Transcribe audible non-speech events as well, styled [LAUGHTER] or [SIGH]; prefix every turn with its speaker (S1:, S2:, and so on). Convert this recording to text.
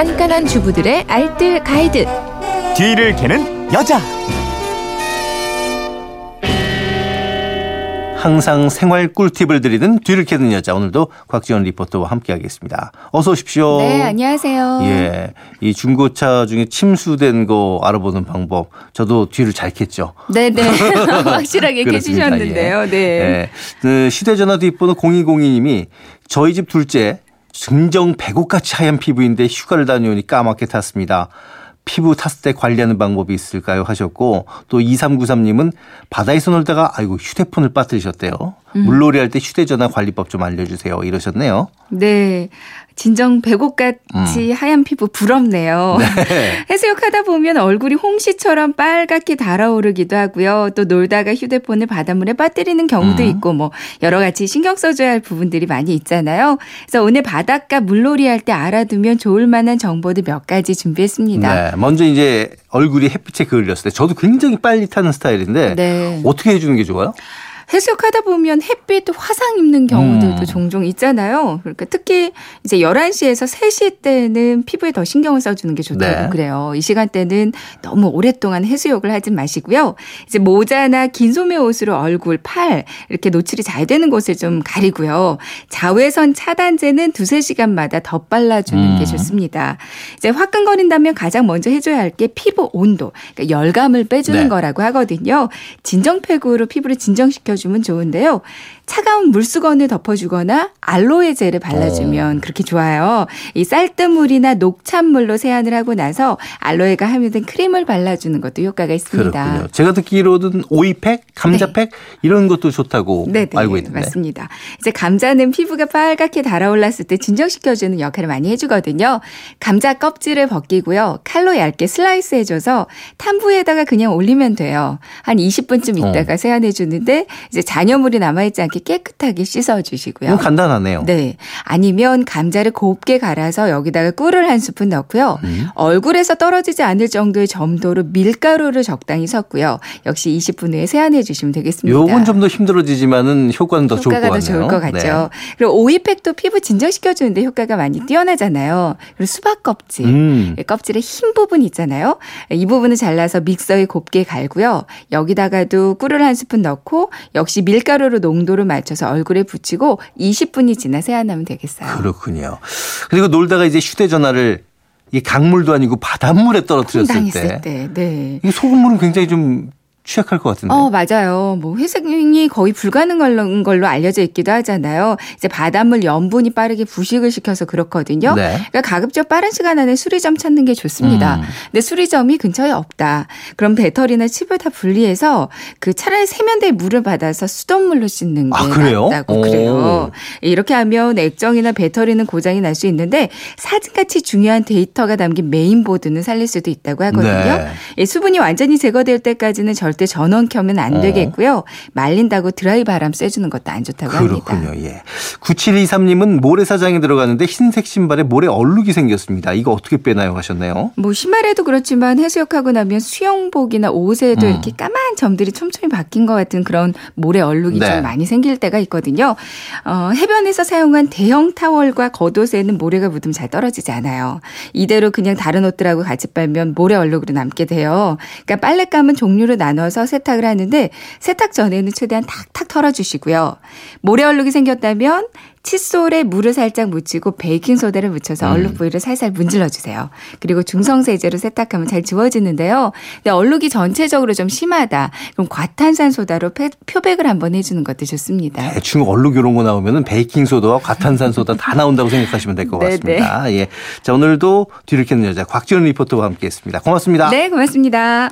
S1: 깐깐한 주부들의 알뜰 가이드.
S2: 뒤를 캐는 여자.
S3: 항상 생활 꿀팁을 드리는 뒤를 캐는 여자 오늘도 곽지원 리포터와 함께하겠습니다. 어서 오십시오.
S4: 네, 안녕하세요.
S3: 예, 이 중고차 중에 침수된 거 알아보는 방법 저도 뒤를 잘 캤죠.
S4: 네, 네. [LAUGHS] 확실하게. 캐주셨는데요. 네.
S3: 예. 그 휴대전화 뒷번호 0202님이 저희 집 둘째 증정 배고같이 하얀 피부인데 휴가를 다녀오니 까맣게 탔습니다. 피부 탔을 때 관리하는 방법이 있을까요? 하셨고 또 2393님은 바다에서 놀다가 아이고 휴대폰을 빠뜨리셨대요.
S4: 음.
S3: 물놀이 할 때 휴대전화 관리법 좀 알려주세요. 이러셨네요.
S4: 네. 진정 배고같이 하얀 피부 부럽네요.
S3: 음. 네. [LAUGHS]
S4: 해수욕 하다 보면 얼굴이 홍시처럼 빨갛게 달아오르기도 하고요. 또 놀다가 휴대폰을 바닷물에 빠뜨리는 경우도
S3: 음.
S4: 있고 뭐 여러 가지 신경 써줘야 할 부분들이 많이 있잖아요. 그래서 오늘 바닷가 물놀이 할 때 알아두면 좋을 만한 정보들 몇 가지 준비했습니다.
S3: 네. 먼저 이제 얼굴이 햇빛에 그을렸을 때 저도 굉장히 빨리 타는 스타일인데
S4: 네.
S3: 어떻게 해주는 게 좋아요?
S4: 해수욕하다 보면 햇빛 화상 입는 경우들도
S3: 음.
S4: 종종 있잖아요. 그러니까 특히 이제 11시에서 3시 때는 피부에 더 신경을 써주는 게 좋다고
S3: 네.
S4: 그래요. 이 시간대는 너무 오랫동안 해수욕을 하진 마시고요. 이제 모자나 긴 소매 옷으로 얼굴, 팔 이렇게 노출이 잘 되는 곳을 좀 가리고요. 자외선 차단제는 두세 시간마다 더 발라주는 게
S3: 음.
S4: 좋습니다. 이제 화끈거린다면 가장 먼저 해줘야 할 게 피부 온도, 그러니까 열감을 빼주는
S3: 네.
S4: 거라고 하거든요. 진정팩으로 피부를 진정시켜 주면 좋은데요. 차가운 물수건을 덮어주거나 알로에 젤을 발라주면 그렇게 좋아요. 이 쌀뜨물이나 녹찬물로 세안을 하고 나서 알로에가 함유된 크림을 발라주는 것도 효과가 있습니다.
S3: 그렇군요. 제가 듣기로는 오이팩, 감자팩 이런 것도 좋다고
S4: 네, 네,
S3: 알고 있는데.
S4: 맞습니다. 이제 감자는 피부가 빨갛게 달아올랐을 때 진정시켜주는 역할을 많이 해주거든요. 감자 껍질을 벗기고요. 칼로 얇게 슬라이스 해줘서 탐부에다가 그냥 올리면 돼요. 한 20분쯤 있다가
S3: 어.
S4: 세안해주는데 이제 잔여물이 남아있지 않게 깨끗하게 씻어주시고요.
S3: 이건 간단하네요.
S4: 네. 아니면 감자를 곱게 갈아서 여기다가 꿀을 한 스푼 넣고요.
S3: 음.
S4: 얼굴에서 떨어지지 않을 정도의 점도로 밀가루를 적당히 섞고요. 역시 20분 후에 세안해 주시면 되겠습니다.
S3: 요건 좀 더 힘들어지지만은 효과는 더 좋을 것
S4: 효과가
S3: 같네요.
S4: 더 좋을 것 같죠. 그리고 오이팩도 피부 진정시켜 주는데 효과가 많이 뛰어나잖아요. 그리고 수박 껍질.
S3: 네. 음.
S4: 껍질의 흰 부분 있잖아요. 이 부분을 잘라서 믹서에 곱게 갈고요. 여기다가도 꿀을 한 스푼 넣고 역시 밀가루로 농도를 맞춰서 얼굴에 붙이고 20분이 지나 세안하면 되겠어요.
S3: 그렇군요. 그리고 놀다가 이제 휴대전화를 이게 강물도 아니고 바닷물에
S4: 떨어뜨렸을
S3: 때,
S4: 때. 네.
S3: 이 소금물은 굉장히 좀 취약할 것 같은데.
S4: 어, 맞아요. 뭐 회생이 거의 불가능한 걸로 알려져 있기도 하잖아요. 이제 바닷물 염분이 빠르게 부식을 시켜서 그렇거든요.
S3: 네.
S4: 그러니까 가급적 빠른 시간 안에 수리점 찾는 게 좋습니다.
S3: 음.
S4: 근데 수리점이 근처에 없다. 그럼 배터리나 칩을 다 분리해서 그 차라리 세면대에 물을 받아서 수돗물로 씻는 게
S3: 아, 그래요?
S4: 낫다고
S3: 오.
S4: 그래요. 이렇게 하면 액정이나 배터리는 고장이 날 수 있는데 사진같이 중요한 데이터가 담긴 메인보드는 살릴 수도 있다고 하거든요.
S3: 네.
S4: 예, 수분이 완전히 제거될 때까지는 절대 전원 켜면 안
S3: 어.
S4: 되겠고요. 말린다고 드라이 바람 쐬주는 것도 안 좋다고 합니다.
S3: 그렇군요. 예. 9723님은 모래사장에 들어가는데 흰색 신발에 모래 얼룩이 생겼습니다. 이거 어떻게 빼나요? 하셨네요.
S4: 뭐 신발에도 그렇지만 해수욕하고 나면 수영복이나 옷에도
S3: 음.
S4: 이렇게 까만 점들이 촘촘히 박힌 것 같은 그런 모래 얼룩이
S3: 네.
S4: 좀 많이 생길 때가 있거든요. 어, 해변에서 사용한 대형 타월과 겉옷에는 모래가 묻으면 잘 떨어지지 않아요. 이대로 그냥 다른 옷들하고 같이 빨면 모래 얼룩으로 남게 돼요. 그러니까 빨랫감은 종류로 나눠 서 세탁을 하는데 세탁 전에는 최대한 탁탁 털어주시고요. 모래 얼룩이 생겼다면 칫솔에 물을 살짝 묻히고 베이킹 소다를 묻혀서
S3: 음.
S4: 얼룩 부위를 살살 문질러 주세요. 그리고 중성 세제로 세탁하면 잘 지워지는데요. 근데 얼룩이 전체적으로 좀 심하다. 그럼 과탄산 소다로 표- 표백을 한번 해주는 것도 좋습니다.
S3: 대충 얼룩 이런 거 나오면은 베이킹 소다와 과탄산 소다 다 나온다고 생각하시면 될것
S4: 네,
S3: 같습니다. 예. 자, 오늘도 뒤를 캐는 여자 곽지연 리포터와 함께 했습니다. 고맙습니다.
S4: 네, 고맙습니다.